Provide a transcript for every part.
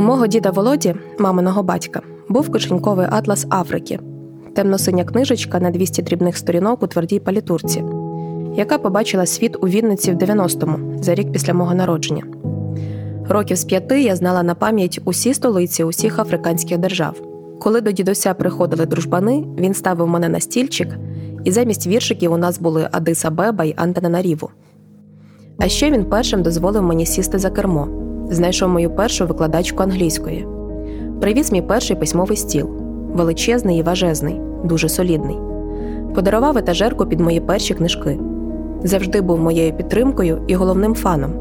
У мого діда Володі, маминого батька, був кишеньковий атлас Африки, темно-синя книжечка на 200 дрібних сторінок у твердій палітурці, яка побачила світ у Вінниці в 90-му, за рік після мого народження. Років з п'яти я знала на пам'ять усі столиці усіх африканських держав. Коли до дідуся приходили дружбани, він ставив мене на стільчик, і замість віршиків у нас були Адиса Беба й Антананаріву. А ще він першим дозволив мені сісти за кермо, знайшов мою першу викладачку англійської. Привіз мій перший письмовий стіл величезний і важезний, дуже солідний. Подарував етажерку під мої перші книжки. Завжди був моєю підтримкою і головним фаном,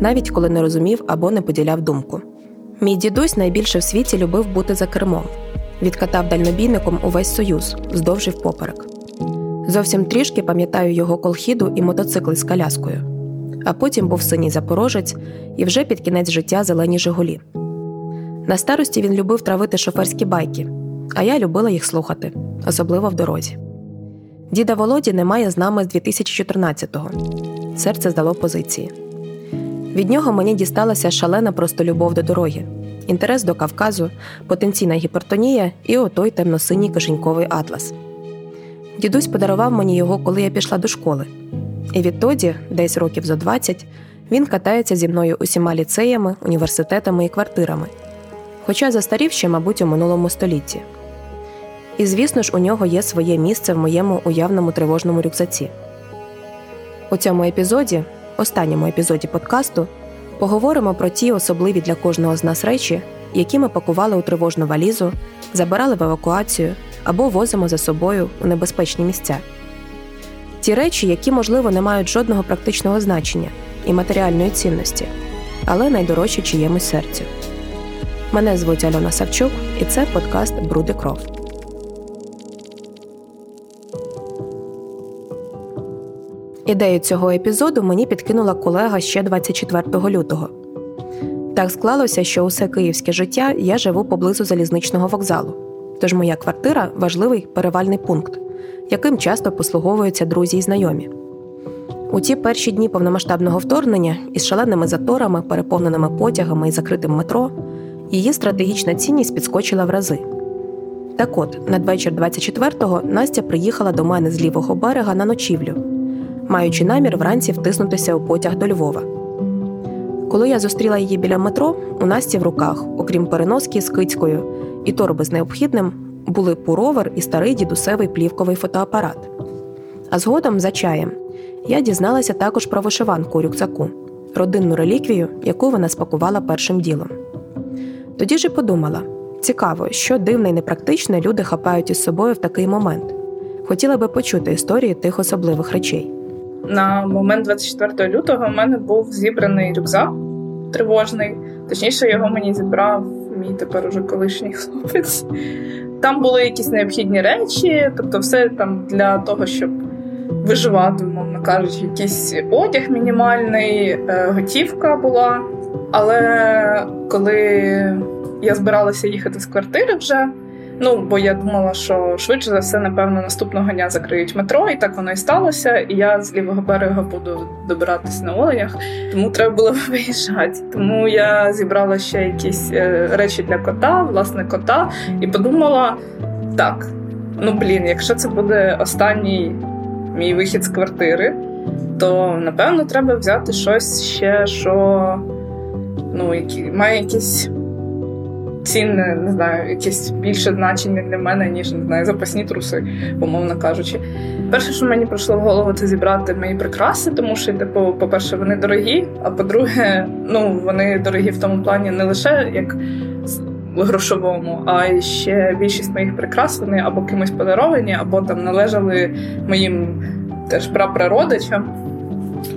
навіть коли не розумів або не поділяв думку. Мій дідусь найбільше в світі любив бути за кермом, відкатав дальнобійником увесь союз, вздовж і впоперек. Зовсім трішки пам'ятаю його колхіду і мотоцикли з коляскою. А потім був синій запорожець і вже під кінець життя зелені Жигулі. На старості він любив травити шоферські байки, а я любила їх слухати, особливо в дорозі. Діда Володі немає з нами з 2014-го. Серце здало позиції. Від нього мені дісталася шалена просто любов до дороги, інтерес до Кавказу, потенційна гіпертонія і отой темно-синій кишеньковий атлас. Дідусь подарував мені його, коли я пішла до школи. І відтоді, десь років за 20, він катається зі мною усіма ліцеями, університетами і квартирами. Хоча застарів ще, мабуть, у минулому столітті. І, звісно ж, у нього є своє місце в моєму уявному тривожному рюкзаці. У цьому епізоді, останньому епізоді подкасту, поговоримо про ті особливі для кожного з нас речі, які ми пакували у тривожну валізу, забирали в евакуацію або возимо за собою у небезпечні місця. Ті речі, які, можливо, не мають жодного практичного значення і матеріальної цінності, але найдорожчі чиємусь серцю. Мене звуть Альона Савчук, і це подкаст Бруди кров. Ідею цього епізоду мені підкинула колега ще 24 лютого. Так склалося, що усе київське життя я живу поблизу залізничного вокзалу, тож моя квартира важливий перевальний пункт, яким часто послуговуються друзі й знайомі. У ті перші дні повномасштабного вторгнення із шаленими заторами, переповненими потягами і закритим метро, її стратегічна цінність підскочила в рази. Так от, надвечір 24-го Настя приїхала до мене з лівого берега на ночівлю маючи намір вранці втиснутися у потяг до Львова. Коли я зустріла її біля метро, у Насті в руках, окрім переноски з кицькою і торби з необхідним, були пуровер і старий дідусевий плівковий фотоапарат. А згодом за чаєм я дізналася також про вишиванку рюкзаку, родинну реліквію, яку вона спакувала першим ділом. Тоді ж і подумала цікаво, що дивне і непрактичне люди хапають із собою в такий момент. Хотіла би почути історії тих особливих речей. На момент 24 лютого в мене був зібраний рюкзак тривожний. Точніше, його мені зібрав мій тепер уже колишній хлопець. Там були якісь необхідні речі, тобто, все там для того, щоб виживати, мовно кажучи, якийсь одяг мінімальний, е, готівка була. Але коли я збиралася їхати з квартири вже. Ну, бо я думала, що швидше за все, напевно, наступного дня закриють метро, і так воно і сталося. І я з лівого берега буду добиратись на оленях, тому треба було виїжджати. Тому я зібрала ще якісь е, речі для кота, власне, кота, і подумала: так, ну блін, якщо це буде останній мій вихід з квартири, то напевно треба взяти щось ще, що ну, які, має якісь цінне, не знаю, якесь більше значення для мене, ніж не знаю, запасні труси, умовно кажучи. Перше, що мені прийшло в голову, це зібрати мої прикраси, тому що, типу, по-перше, вони дорогі. А по-друге, ну вони дорогі в тому плані не лише як грошовому, а ще більшість моїх прикрас вони або кимось подаровані, або там належали моїм теж прапрародичам.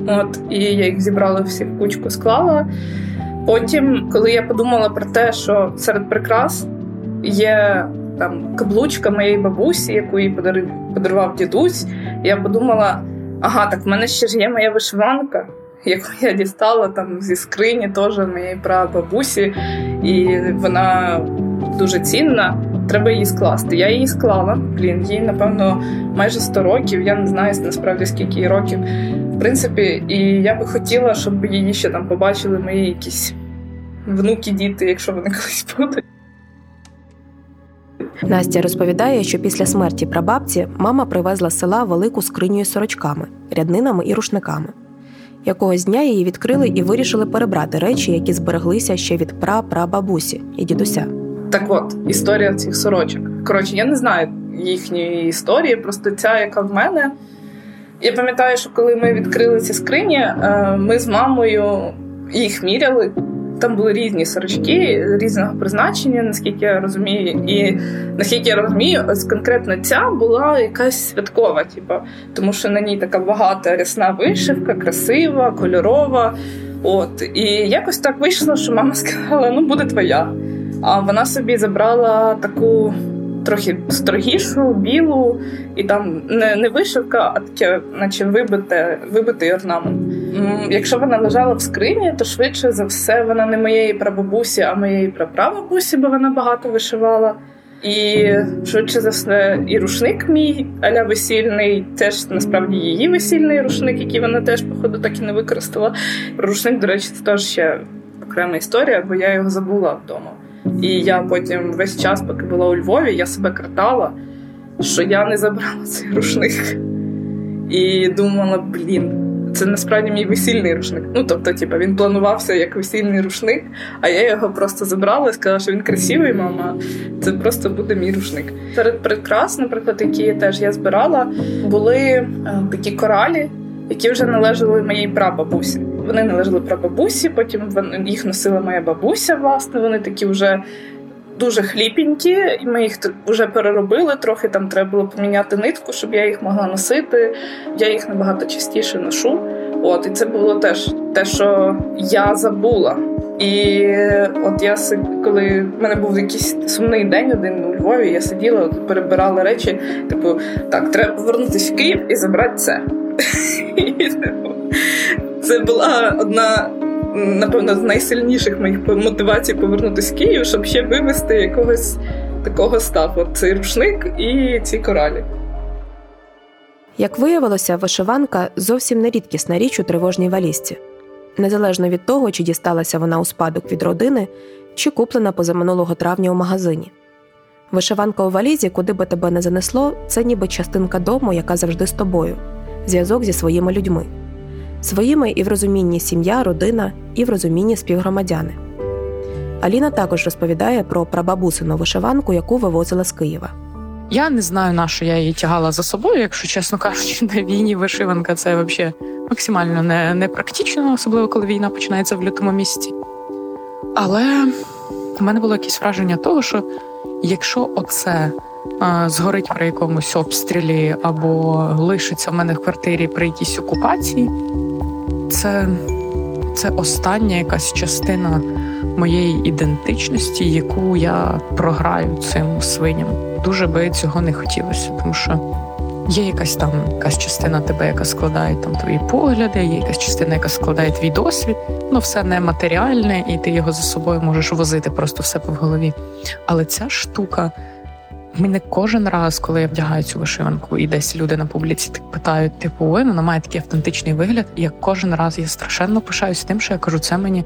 От, і я їх зібрала всі в кучку, склала. Потім, коли я подумала про те, що серед прикрас є там каблучка моєї бабусі, яку їй подарував дідусь, я подумала: ага, так в мене ще ж є моя вишиванка, яку я дістала там зі скрині теж моєї прабабусі, і вона дуже цінна. Треба її скласти. Я її склала. Блін, їй, напевно, майже 100 років. Я не знаю насправді скільки їй років. В принципі, і я би хотіла, щоб її ще там побачили мої якісь внуки, діти, якщо вони колись будуть. Настя розповідає, що після смерті прабабці мама привезла з села велику скриню із сорочками, ряднинами і рушниками. Якогось дня її відкрили і вирішили перебрати речі, які збереглися ще від прапрабабусі і дідуся. Так от, історія цих сорочок. Коротше, я не знаю їхньої історії, просто ця, яка в мене. Я пам'ятаю, що коли ми відкрили ці скрині, е, ми з мамою їх міряли. Там були різні сорочки різного призначення, наскільки я розумію. І наскільки я розумію, ось конкретно ця була якась святкова, типу, тому що на ній така багата рясна вишивка, красива, кольорова. От і якось так вийшло, що мама сказала: ну буде твоя. А вона собі забрала таку трохи строгішу, білу, і там не не вишивка, а таке, наче вибите, вибитий орнамент. Якщо вона лежала в скрині, то швидше за все вона не моєї прабабусі, а моєї прапрабабусі, бо вона багато вишивала. І швидше за все, і рушник мій аля весільний, теж насправді її весільний рушник, який вона теж, походу, так і не використала. Рушник, до речі, це теж ще окрема історія, бо я його забула вдома. І я потім весь час, поки була у Львові, я себе картала, що я не забрала цей рушник. І думала, блін, це насправді мій весільний рушник. Ну, тобто, типу, він планувався як весільний рушник, а я його просто забрала і сказала, що він красивий, мама. Це просто буде мій рушник. Серед прикрас, наприклад, які теж я збирала, були е, такі коралі, які вже належали моїй прабабусі. Вони належали прабабусі, потім їх носила моя бабуся. Власне, вони такі вже. Дуже хліпенькі, і ми їх вже переробили. Трохи там треба було поміняти нитку, щоб я їх могла носити. Я їх набагато частіше ношу. От і це було теж те, що я забула. І от я коли в мене був якийсь сумний день один у Львові, я сиділа, перебирала речі. Типу, так, треба повернутися в Київ і забрати це. Це була одна, напевно, з найсильніших моїх мотивацій повернутися в Київ, щоб ще вивезти якогось такого стафу. Цей рушник і ці коралі. Як виявилося, вишиванка зовсім не рідкісна річ у тривожній валізці. Незалежно від того, чи дісталася вона у спадок від родини, чи куплена позаминулого травня у магазині. Вишиванка у валізі, куди би тебе не занесло, це ніби частинка дому, яка завжди з тобою, зв'язок зі своїми людьми своїми і в розумінні сім'я, родина, і в розумінні співгромадяни. Аліна також розповідає про прабабусину вишиванку, яку вивозила з Києва. Я не знаю, на що я її тягала за собою, якщо чесно кажучи, на війні вишиванка це взагалі максимально не, не практично, особливо коли війна починається в лютому місяці. Але у мене було якесь враження того, що якщо оце а, згорить при якомусь обстрілі або лишиться в мене в квартирі при якійсь окупації, це, це остання якась частина моєї ідентичності, яку я програю цим свиням. Дуже би цього не хотілося, тому що є якась там якась частина тебе, яка складає там твої погляди, є якась частина, яка складає твій досвід. Ну все нематеріальне, і ти його за собою можеш возити просто в себе в голові. Але ця штука. Мене кожен раз, коли я вдягаю цю вишиванку, і десь люди на публіці так питають, типу, ой, вона має такий автентичний вигляд. І я кожен раз я страшенно пишаюся тим, що я кажу, це мені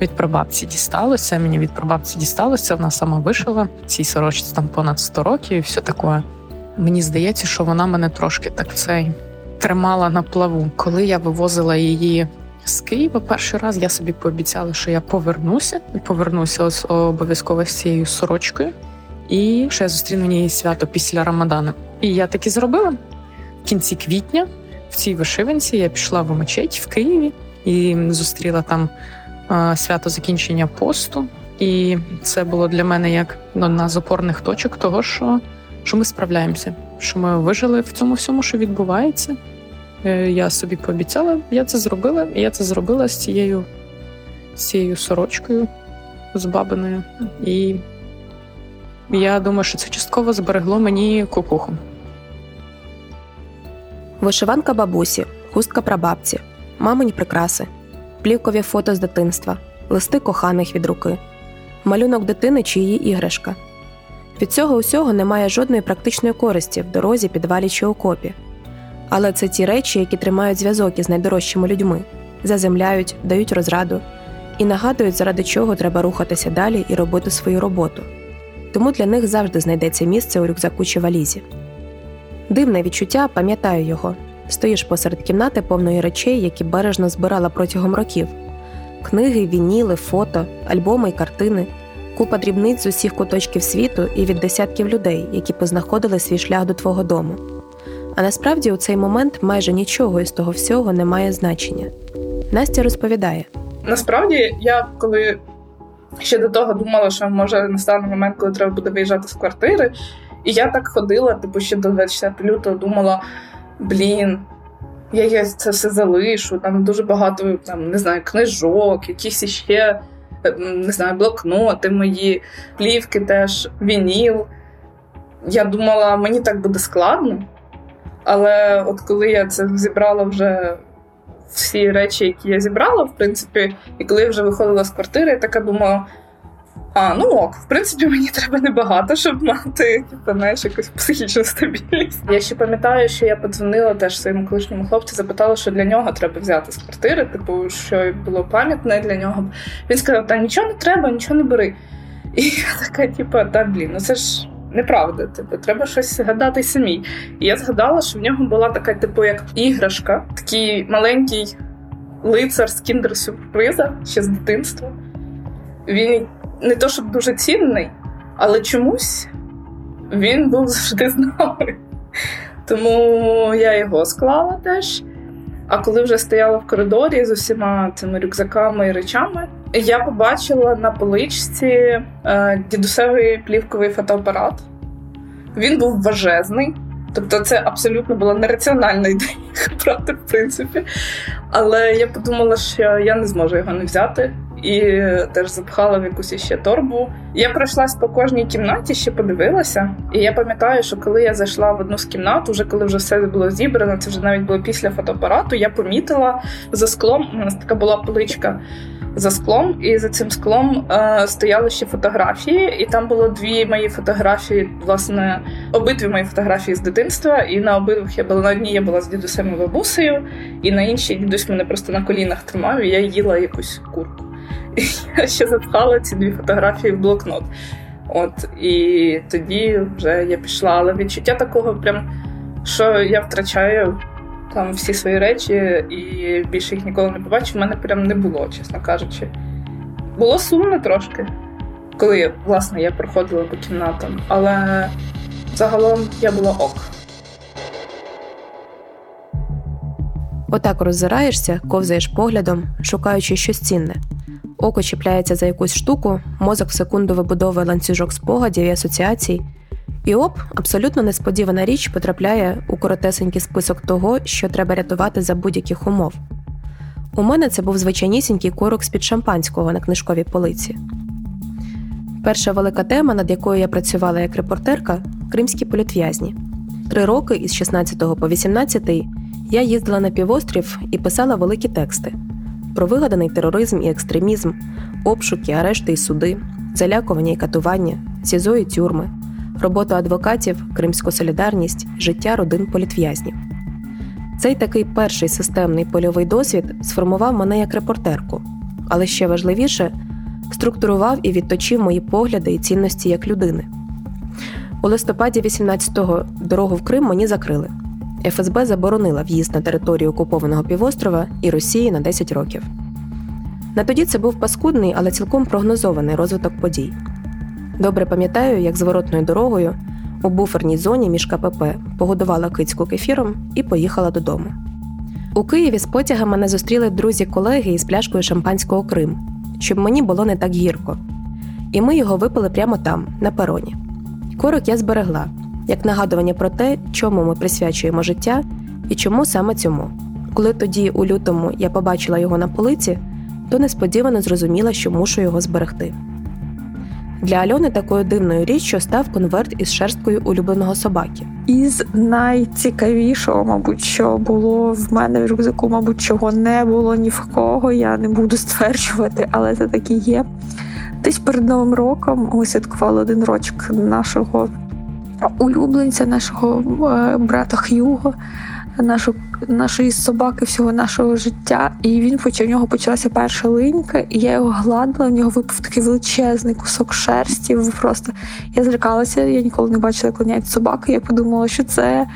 від прабабці дісталося. Мені від прабабці дісталося. Вона сама вишила цій сорочці там понад 100 років, і все таке. Мені здається, що вона мене трошки так цей тримала на плаву. Коли я вивозила її з Києва, перший раз я собі пообіцяла, що я повернуся і повернуся обов'язково з цією сорочкою і що я зустріну її свято після Рамадану. І я таки зробила в кінці квітня в цій вишиванці. Я пішла в мечеть в Києві і зустріла там свято закінчення посту. І це було для мене як одна з опорних точок того, що що ми справляємося, що ми вижили в цьому всьому, що відбувається. Е, я собі пообіцяла, я це зробила, і я це зробила з цією з цією сорочкою з бабиною. І я думаю, що це частково зберегло мені кукуху. Вишиванка бабусі, хустка прабабці, мамині прикраси, плівкові фото з дитинства, листи коханих від руки, малюнок дитини чи її іграшка. Від цього усього немає жодної практичної користі в дорозі, підвалі чи окопі. Але це ті речі, які тримають зв'язок із найдорожчими людьми, заземляють, дають розраду, і нагадують, заради чого треба рухатися далі і робити свою роботу. Тому для них завжди знайдеться місце у рюкзаку чи валізі. Дивне відчуття, пам'ятаю його. Стоїш посеред кімнати повної речей, які бережно збирала протягом років: книги, вініли, фото, альбоми й картини, купа дрібниць з усіх куточків світу і від десятків людей, які познаходили свій шлях до твого дому. А насправді у цей момент майже нічого із того всього не має значення. Настя розповідає: насправді, я коли ще до того думала, що може настане момент, коли треба буде виїжджати з квартири, і я так ходила, типу, ще до 24 лютого думала: блін, я це все залишу, там дуже багато там, не знаю, книжок, якісь іще не знаю, блокноти мої, плівки теж, вініл. Я думала, мені так буде складно. Але от коли я це зібрала вже всі речі, які я зібрала, в принципі, і коли я вже виходила з квартири, я така думала: а, ну ок, в принципі, мені треба небагато, щоб мати типу, знаєш, якусь психічну стабільність. Я ще пам'ятаю, що я подзвонила теж своєму колишньому хлопцю, запитала, що для нього треба взяти з квартири, типу, що було пам'ятне для нього. Він сказав: Та нічого не треба, нічого не бери. І я така, типу, та блін, ну це ж неправда. Типу, треба щось згадати самій. І я згадала, що в нього була така, типу, як іграшка, такий маленький лицар з кіндер-сюрприза ще з дитинства. Він не то, щоб дуже цінний, але чомусь він був завжди з нами. Тому я його склала теж. А коли вже стояла в коридорі з усіма цими рюкзаками і речами, я побачила на поличці е, дідусевий плівковий фотоапарат. Він був важезний. Тобто, це абсолютно була нераціональна ідея брати, в принципі. Але я подумала, що я не зможу його не взяти і теж запхала в якусь іще торбу. Я пройшлась по кожній кімнаті, ще подивилася. І я пам'ятаю, що коли я зайшла в одну з кімнат, уже коли вже все було зібрано, це вже навіть було після фотоапарату. Я помітила за склом. У нас така була поличка. За склом, і за цим склом е, стояли ще фотографії, і там було дві мої фотографії, власне, обидві мої фотографії з дитинства. І на обидвих я була на одній я була з дідусем і бабусею, і на іншій дідусь мене просто на колінах тримав, і я їла якусь курку. І я ще запхала ці дві фотографії в блокнот. От і тоді вже я пішла. Але відчуття такого, прям що я втрачаю там всі свої речі і більше їх ніколи не побачу, в мене прям не було, чесно кажучи. Було сумно трошки, коли власне я проходила по кімнатам, але загалом я була ок. Отак роззираєшся, ковзаєш поглядом, шукаючи щось цінне. Око чіпляється за якусь штуку, мозок в секунду вибудовує ланцюжок спогадів і асоціацій. І оп, абсолютно несподівана річ потрапляє у коротесенький список того, що треба рятувати за будь-яких умов. У мене це був звичайнісінький корок з-під шампанського на книжковій полиці. Перша велика тема, над якою я працювала як репортерка кримські політв'язні. Три роки із 16 по 18 я їздила на півострів і писала великі тексти про вигаданий тероризм і екстремізм, обшуки, арешти і суди, залякування і катування, СІЗО і тюрми, роботу адвокатів, кримську солідарність, життя родин політв'язнів. Цей такий перший системний польовий досвід сформував мене як репортерку, але ще важливіше структурував і відточив мої погляди і цінності як людини. У листопаді 18-го дорогу в Крим мені закрили. ФСБ заборонила в'їзд на територію окупованого півострова і Росії на 10 років. На тоді це був паскудний, але цілком прогнозований розвиток подій. Добре пам'ятаю, як зворотною дорогою у буферній зоні між КПП погодувала кицьку кефіром і поїхала додому. У Києві з потяга мене зустріли друзі-колеги із пляшкою шампанського Крим, щоб мені було не так гірко. І ми його випили прямо там, на пероні. Корок я зберегла, як нагадування про те, чому ми присвячуємо життя і чому саме цьому. Коли тоді, у лютому, я побачила його на полиці, то несподівано зрозуміла, що мушу його зберегти. Для Альони такою дивною річчю став конверт із шерсткою улюбленого собаки. Із найцікавішого, мабуть, що було в мене в рюкзаку, мабуть, чого не було ні в кого, я не буду стверджувати, але це таки є. Десь перед новим роком ми святкували один рочок нашого улюбленця, нашого е, брата Х'юго. нашу, нашої собаки, всього нашого життя. І він почав в нього почалася перша линька, і я його гладила. В нього випав такий величезний кусок шерсті. Просто я злякалася, я ніколи не бачила, як линяють собаки. Я подумала, що це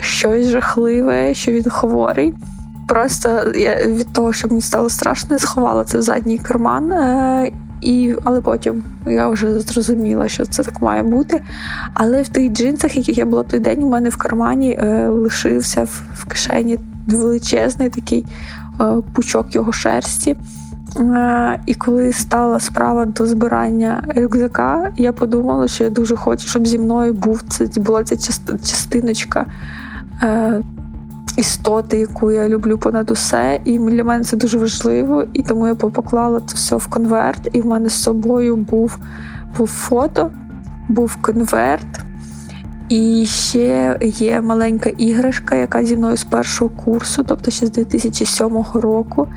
щось жахливе, що він хворий. Просто я від того, що мені стало страшно, я сховала це в задній карман. І, Але потім я вже зрозуміла, що це так має бути. Але в тих джинсах, яких я була той день, у мене в кармані е, лишився в, в кишені величезний такий е, пучок його шерсті. Е, і коли стала справа до збирання рюкзака, я подумала, що я дуже хочу, щоб зі мною був це була ця частиночка е, істоти, яку я люблю понад усе, і для мене це дуже важливо. І тому я поклала це все в конверт. І в мене з собою був, був фото, був конверт. І ще є маленька іграшка, яка зі мною з першого курсу, тобто ще з 2007 року.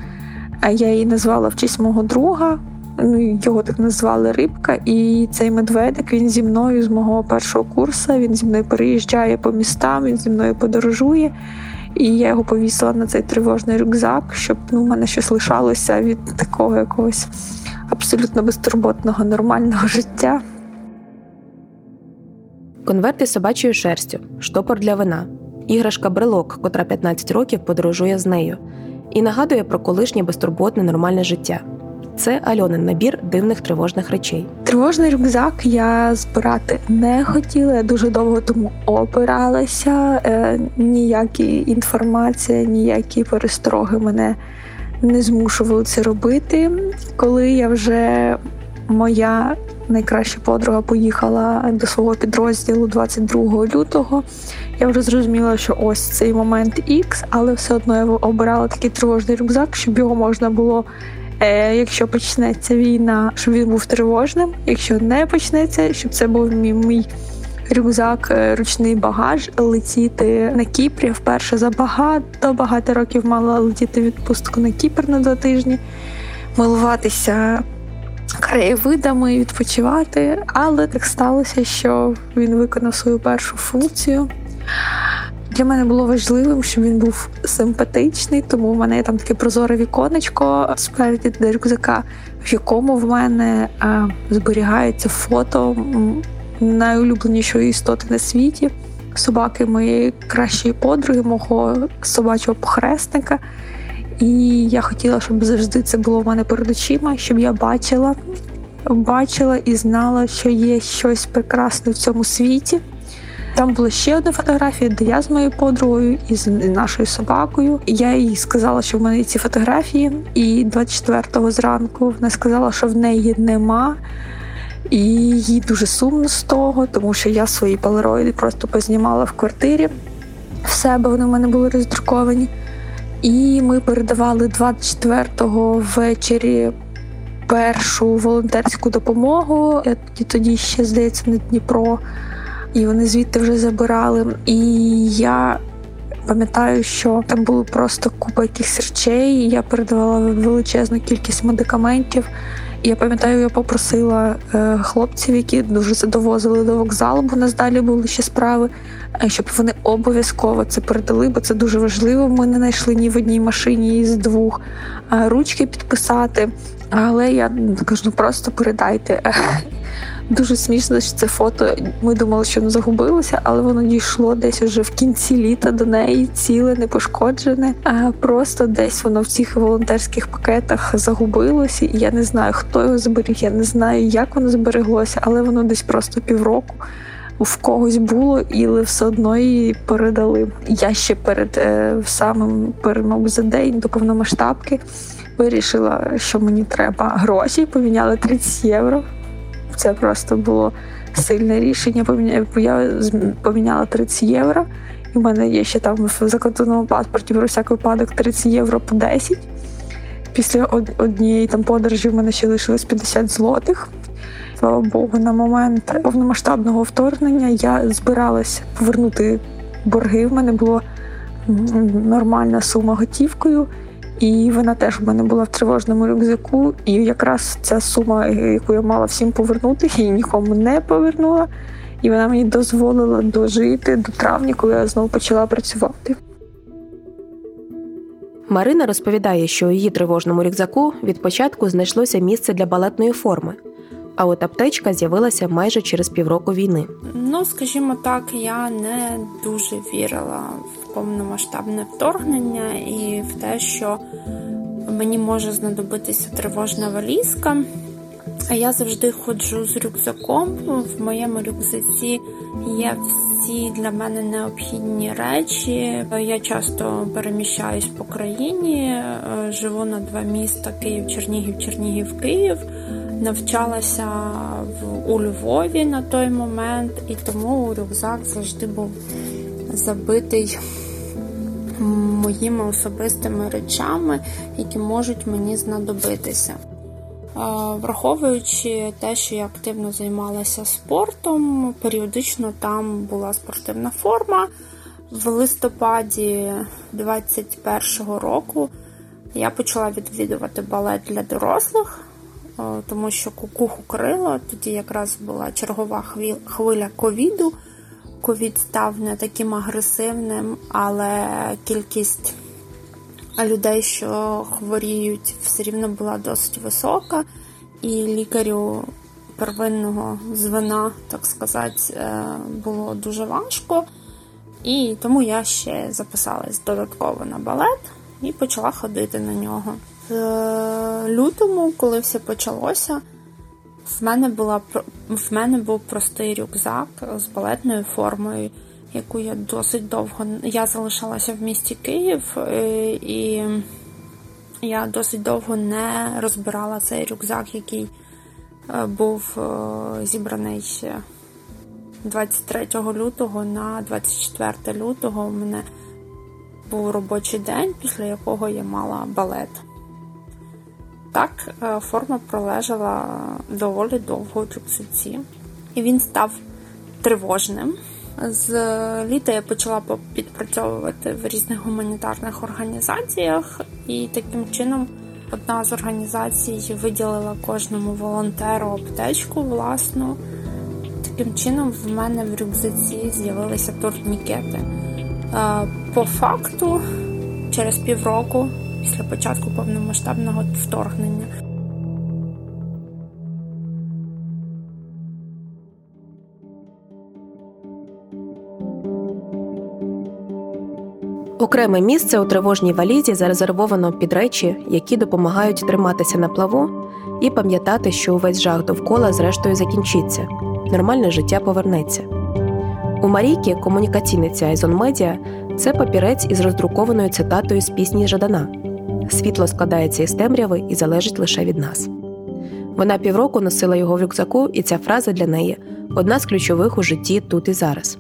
А я її назвала в честь мого друга. Ну, його так назвали Рибка. І цей медведик він зі мною з мого першого курсу. Він зі мною переїжджає по містам, він зі мною подорожує. І я його повісила на цей тривожний рюкзак, щоб ну, в мене щось лишалося від такого якогось абсолютно безтурботного нормального життя. Конверти собачою шерстю, штопор для вина, іграшка брелок, котра 15 років подорожує з нею, і нагадує про колишнє безтурботне нормальне життя. Це Альонин набір дивних тривожних речей. Тривожний рюкзак я збирати не хотіла. Я дуже довго тому опиралася. Е, ніякі інформація, ніякі перестроги мене не змушували це робити. Коли я вже моя найкраща подруга поїхала до свого підрозділу 22 лютого, я вже зрозуміла, що ось цей момент X, але все одно я обирала такий тривожний рюкзак, щоб його можна було. Е, якщо почнеться війна, щоб він був тривожним. Якщо не почнеться, щоб це був мій мій рюкзак, е, ручний багаж, летіти на Кіпрі. Вперше за багато багато років мала летіти відпустку на Кіпр на два тижні, милуватися краєвидами, відпочивати. Але так сталося, що він виконав свою першу функцію. Для мене було важливим, щоб він був симпатичний, тому в мене там таке прозоре віконечко спереді до рюкзака, в якому в мене а, зберігається фото найулюбленішої істоти на світі, собаки моєї кращої подруги, мого собачого похресника. І я хотіла, щоб завжди це було в мене перед очима, щоб я бачила, бачила і знала, що є щось прекрасне в цьому світі. Там була ще одна фотографія, де я з моєю подругою і з нашою собакою. Я їй сказала, що в мене ці фотографії, і 24-го зранку вона сказала, що в неї нема. І їй дуже сумно з того, тому що я свої полароїди просто познімала в квартирі в себе. Вони в мене були роздруковані. І ми передавали 24-го ввечері першу волонтерську допомогу. Я тоді ще здається на Дніпро і вони звідти вже забирали. І я пам'ятаю, що там було просто купа якихось речей. Я передавала величезну кількість медикаментів. Я пам'ятаю, я попросила е, хлопців, які дуже задовозили до вокзалу, бо у нас далі були ще справи, е, щоб вони обов'язково це передали, бо це дуже важливо. Ми не знайшли ні в одній машині із двох е, ручки підписати. Але я кажу, ну просто передайте. Дуже смішно, що це фото. Ми думали, що воно загубилося, але воно дійшло десь уже в кінці літа до неї, ціле, не пошкоджене. А просто десь воно в цих волонтерських пакетах загубилося, і я не знаю, хто його зберіг. Я не знаю, як воно збереглося, але воно десь просто півроку. В когось було, і все одно її передали. Я ще перед е, самим перед за день до повномасштабки вирішила, що мені треба гроші. Поміняли 30 євро. Це просто було сильне рішення. Я поміняла 30 євро. І в мене є ще там в закордонному паспорті про всяк випадок 30 євро по 10. Після однієї там подорожі в мене ще лишилось 50 злотих. Слава Богу, на момент повномасштабного вторгнення я збиралась повернути борги. В мене була нормальна сума готівкою. І вона теж в мене була в тривожному рюкзаку. І якраз ця сума, яку я мала всім повернути, її нікому не повернула. І вона мені дозволила дожити до травня, коли я знову почала працювати. Марина розповідає, що у її тривожному рюкзаку від початку знайшлося місце для балетної форми, а от аптечка з'явилася майже через півроку війни. Ну, скажімо так, я не дуже вірила в повномасштабне вторгнення і в те, що мені може знадобитися тривожна валізка. А я завжди ходжу з рюкзаком. В моєму рюкзаці є всі для мене необхідні речі. Я часто переміщаюсь по країні, живу на два міста: Київ, Чернігів, Чернігів, Київ. Навчалася у Львові на той момент, і тому рюкзак завжди був забитий моїми особистими речами, які можуть мені знадобитися. Враховуючи те, що я активно займалася спортом, періодично там була спортивна форма. В листопаді 21-го року я почала відвідувати балет для дорослих, тому що кукуху крила, тоді якраз була чергова хвиля ковіду. Ковід став не таким агресивним, але кількість людей, що хворіють, все рівно була досить висока, і лікарю первинного звена, так сказати, е, було дуже важко. І тому я ще записалась додатково на балет і почала ходити на нього. В лютому, коли все почалося, в мене була в мене був простий рюкзак з балетною формою яку я досить довго я залишалася в місті Київ, е, і я досить довго не розбирала цей рюкзак, який е, був е, зібраний 23 лютого на 24 лютого. У мене був робочий день, після якого я мала балет. Так, форма пролежала доволі довго в рюкзаці, і він став тривожним. З літа я почала підпрацьовувати в різних гуманітарних організаціях, і таким чином одна з організацій виділила кожному волонтеру аптечку власну. Таким чином, в мене в рюкзаці з'явилися турнікети. Е, по факту, через півроку, після початку повномасштабного вторгнення. Окреме місце у тривожній валізі зарезервовано під речі, які допомагають триматися на плаву і пам'ятати, що увесь жах довкола зрештою закінчиться, нормальне життя повернеться. У Марійки, комунікаційниця Айзон Медіа, це папірець із роздрукованою цитатою з пісні Жадана Світло складається із темряви і залежить лише від нас. Вона півроку носила його в рюкзаку, і ця фраза для неї одна з ключових у житті тут і зараз.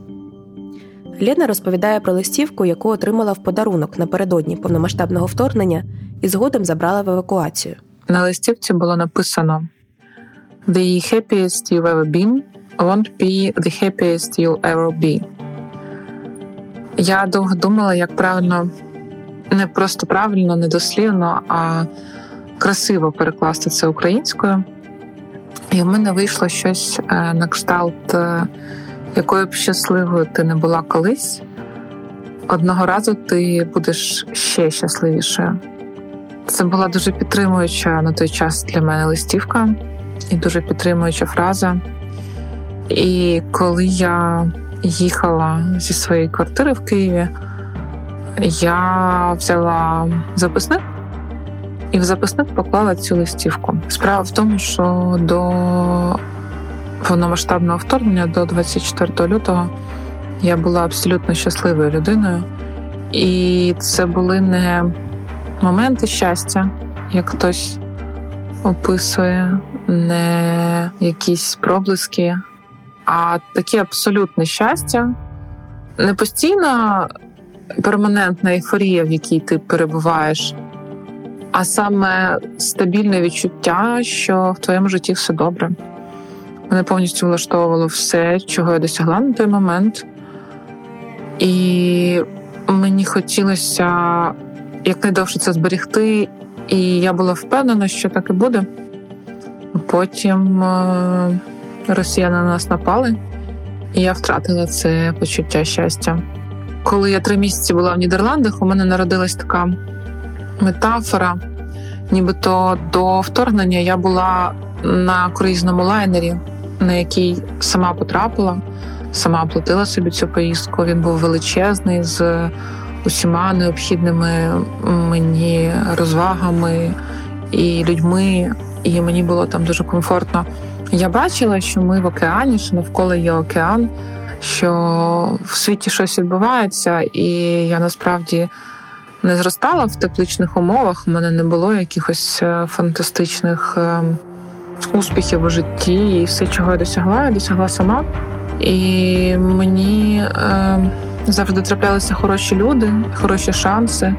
Лена розповідає про листівку, яку отримала в подарунок напередодні повномасштабного вторгнення, і згодом забрала в евакуацію. На листівці було написано: The happiest you've ever been won't be the happiest you'll ever be. Я довго думала, як правильно, не просто правильно, не дослівно, а красиво перекласти це українською. І в мене вийшло щось е, на кшталт е, якою б щасливою ти не була колись, одного разу ти будеш ще щасливішою. Це була дуже підтримуюча на той час для мене листівка і дуже підтримуюча фраза. І коли я їхала зі своєї квартири в Києві, я взяла записник і в записник поклала цю листівку. Справа в тому, що до повномасштабного вторгнення до 24 лютого я була абсолютно щасливою людиною, і це були не моменти щастя, як хтось описує, не якісь проблиски, а таке абсолютне щастя, не постійна перманентна ейфорія, в якій ти перебуваєш. А саме стабільне відчуття, що в твоєму житті все добре. Мене повністю влаштовувало все, чого я досягла на той момент. І мені хотілося якнайдовше це зберегти, і я була впевнена, що так і буде. Потім е, росіяни на нас напали, і я втратила це почуття щастя. Коли я три місяці була в Нідерландах, у мене народилась така метафора. Нібито до вторгнення я була на круїзному лайнері, на який сама потрапила, сама оплатила собі цю поїздку. Він був величезний з усіма необхідними мені розвагами і людьми, і мені було там дуже комфортно. Я бачила, що ми в океані, що навколо є океан, що в світі щось відбувається, і я насправді не зростала в тепличних умовах. У мене не було якихось е, фантастичних е, успіхів у житті, і все, чого я досягла, я досягла сама. І мені е, завжди траплялися хороші люди, хороші шанси.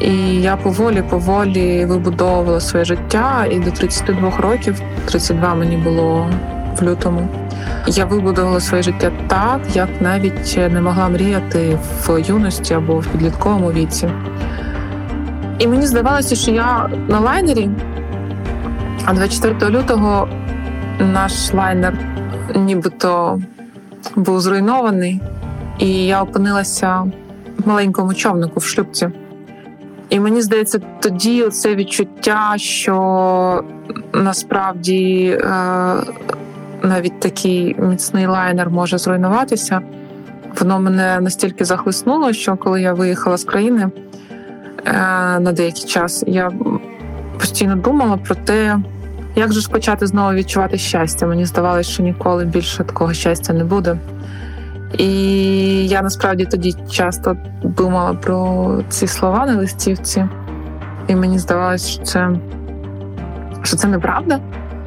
І я поволі-поволі вибудовувала своє життя. І до 32 років, 32 мені було в лютому. Я вибудувала своє життя так, як навіть не могла мріяти в юності або в підлітковому віці. І мені здавалося, що я на лайнері, а 24 лютого наш лайнер нібито був зруйнований, і я опинилася в маленькому човнику в шлюбці. І мені здається, тоді це відчуття, що насправді е, навіть такий міцний лайнер може зруйнуватися. Воно мене настільки захлиснуло, що коли я виїхала з країни е, на деякий час, я постійно думала про те, як же ж почати знову відчувати щастя. Мені здавалося, що ніколи більше такого щастя не буде. І я насправді тоді часто думала про ці слова на листівці, і мені здавалося, що це що це неправда.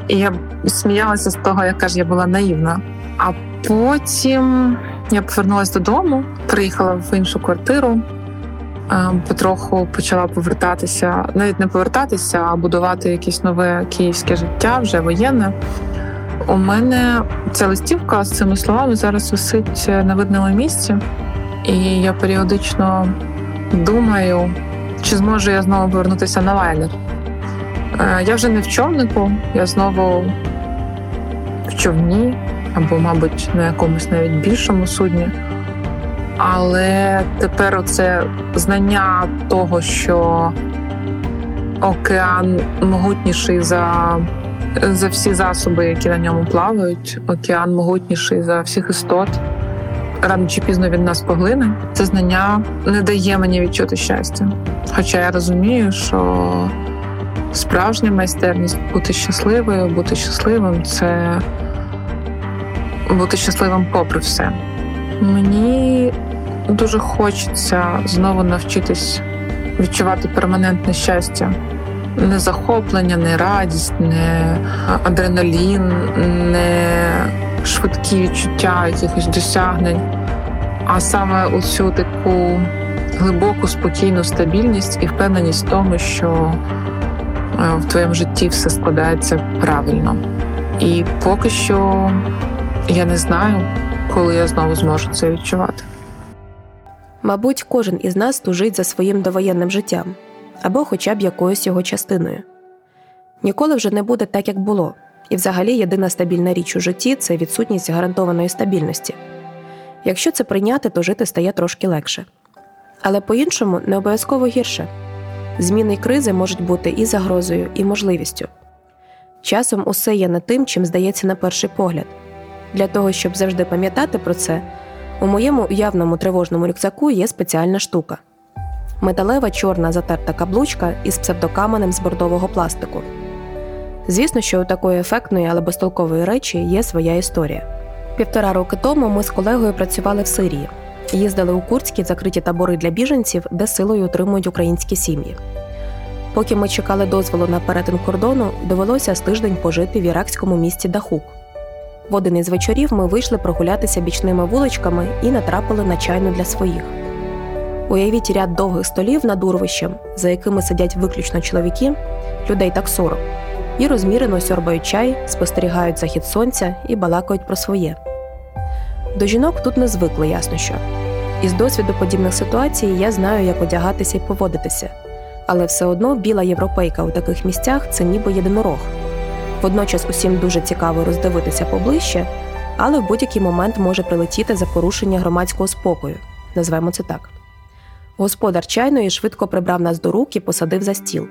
І я сміялася з того, яка ж я була наївна. А потім я повернулася додому, приїхала в іншу квартиру, потроху почала повертатися, навіть не повертатися, а будувати якесь нове київське життя, вже воєнне. У мене ця листівка з цими словами зараз висить на видному місці, і я періодично думаю, чи зможу я знову повернутися на лайнер. Я вже не в човнику, я знову в човні, або, мабуть, на якомусь навіть більшому судні. Але тепер оце знання того, що океан могутніший за за всі засоби, які на ньому плавають, океан могутніший за всіх істот. Рано чи пізно від нас поглине. Це знання не дає мені відчути щастя. Хоча я розумію, що справжня майстерність бути щасливою, бути щасливим це бути щасливим попри все. Мені дуже хочеться знову навчитись відчувати перманентне щастя. Не захоплення, не радість, не адреналін, не швидкі відчуття якихось досягнень, а саме оцю таку глибоку, спокійну стабільність і впевненість в тому, що в твоєму житті все складається правильно. І поки що я не знаю, коли я знову зможу це відчувати. Мабуть, кожен із нас тужить за своїм довоєнним життям або хоча б якоюсь його частиною. Ніколи вже не буде так, як було, і взагалі єдина стабільна річ у житті це відсутність гарантованої стабільності. Якщо це прийняти, то жити стає трошки легше. Але по-іншому не обов'язково гірше. Зміни кризи можуть бути і загрозою, і можливістю. Часом усе є не тим, чим здається на перший погляд. Для того, щоб завжди пам'ятати про це, у моєму уявному тривожному рюкзаку є спеціальна штука металева чорна затерта каблучка із псевдокаменем з бордового пластику. Звісно, що у такої ефектної, але безтолкової речі є своя історія. Півтора роки тому ми з колегою працювали в Сирії. Їздили у Курські закриті табори для біженців, де силою утримують українські сім'ї. Поки ми чекали дозволу на перетин кордону, довелося з тиждень пожити в іракському місті Дахук. В один із вечорів ми вийшли прогулятися бічними вуличками і натрапили на чайну для своїх. Уявіть ряд довгих столів над урвищем, за якими сидять виключно чоловіки, людей так 40, і розмірено сьорбають чай, спостерігають захід сонця і балакають про своє. До жінок тут не звикли, ясно що. Із досвіду подібних ситуацій я знаю, як одягатися і поводитися, але все одно біла європейка у таких місцях це ніби єдинорог. Водночас усім дуже цікаво роздивитися поближче, але в будь-який момент може прилетіти за порушення громадського спокою, назвемо це так. Господар чайної швидко прибрав нас до рук і посадив за стіл.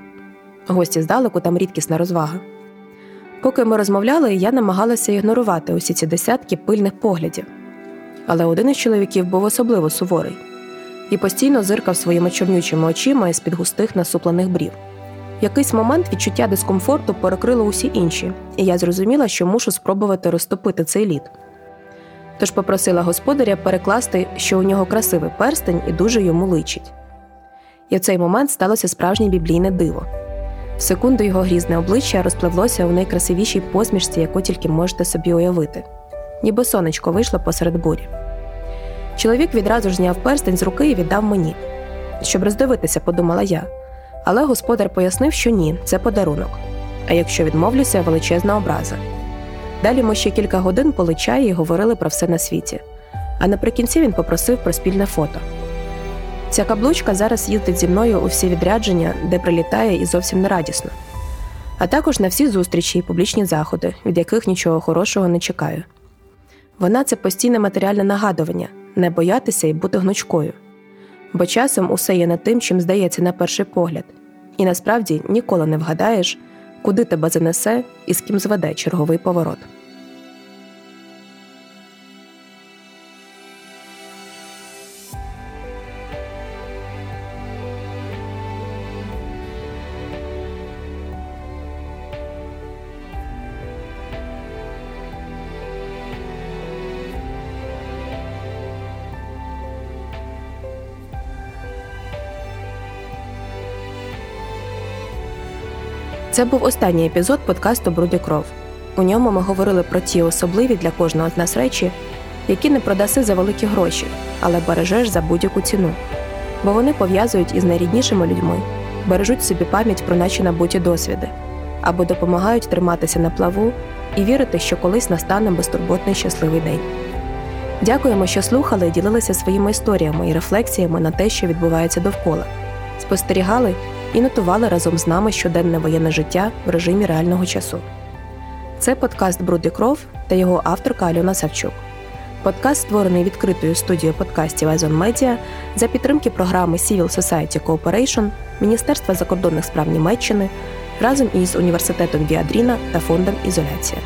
Гості здалеку там рідкісна розвага. Поки ми розмовляли, я намагалася ігнорувати усі ці десятки пильних поглядів. Але один із чоловіків був особливо суворий і постійно зиркав своїми чорнючими очима із під густих насуплених брів. Якийсь момент відчуття дискомфорту перекрило усі інші, і я зрозуміла, що мушу спробувати розтопити цей лід. Тож попросила господаря перекласти, що у нього красивий перстень і дуже йому личить. І в цей момент сталося справжнє біблійне диво. В секунду його грізне обличчя розпливлося у найкрасивішій посмішці, яку тільки можете собі уявити, ніби сонечко вийшло посеред бурі. Чоловік відразу ж зняв перстень з руки і віддав мені. Щоб роздивитися, подумала я. Але господар пояснив, що ні, це подарунок. А якщо відмовлюся, величезна образа. Далі ми ще кілька годин пили чай і говорили про все на світі. А наприкінці він попросив про спільне фото. Ця каблучка зараз їздить зі мною у всі відрядження, де прилітає і зовсім не радісно. А також на всі зустрічі і публічні заходи, від яких нічого хорошого не чекаю. Вона це постійне матеріальне нагадування не боятися і бути гнучкою. Бо часом усе є не тим, чим здається на перший погляд, і насправді ніколи не вгадаєш, куди тебе занесе і з ким зведе черговий поворот. Це був останній епізод подкасту Бруди кров. У ньому ми говорили про ті особливі для кожного з нас речі, які не продаси за великі гроші, але бережеш за будь-яку ціну. Бо вони пов'язують із найріднішими людьми, бережуть собі пам'ять про наші набуті досвіди або допомагають триматися на плаву і вірити, що колись настане безтурботний щасливий день. Дякуємо, що слухали і ділилися своїми історіями і рефлексіями на те, що відбувається довкола. Спостерігали і нотували разом з нами щоденне воєнне життя в режимі реального часу. Це подкаст Бруди кров та його авторка Альона Савчук. Подкаст створений відкритою студією подкастів Езон Медіа за підтримки програми Civil Society Cooperation Міністерства закордонних справ Німеччини разом із університетом Віадріна та фондом Ізоляція.